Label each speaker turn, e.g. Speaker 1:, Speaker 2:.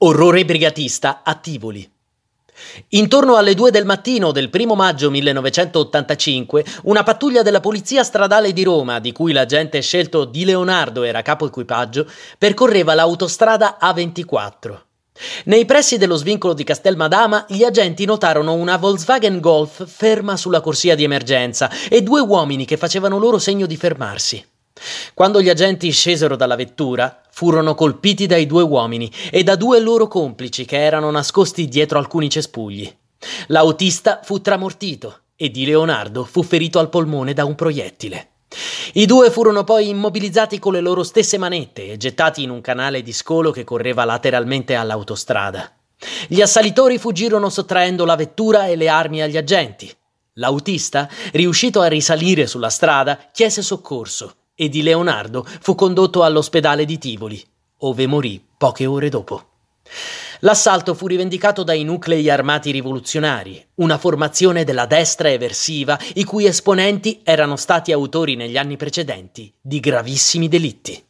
Speaker 1: Orrore brigatista a Tivoli. Intorno alle due del mattino del primo maggio 1985, una pattuglia della Polizia Stradale di Roma, di cui l'agente scelto Di Leonardo era capo equipaggio, percorreva l'autostrada A24. Nei pressi dello svincolo di Castelmadama, gli agenti notarono una Volkswagen Golf ferma sulla corsia di emergenza e due uomini che facevano loro segno di fermarsi. Quando gli agenti scesero dalla vettura, furono colpiti dai due uomini e da due loro complici che erano nascosti dietro alcuni cespugli. L'autista fu tramortito e Di Leonardo fu ferito al polmone da un proiettile. I due furono poi immobilizzati con le loro stesse manette e gettati in un canale di scolo che correva lateralmente all'autostrada. Gli assalitori fuggirono sottraendo la vettura e le armi agli agenti. L'autista, riuscito a risalire sulla strada, chiese soccorso e di Leonardo fu condotto all'ospedale di Tivoli, ove morì poche ore dopo. L'assalto fu rivendicato dai nuclei armati rivoluzionari, una formazione della destra eversiva i cui esponenti erano stati autori negli anni precedenti di gravissimi delitti.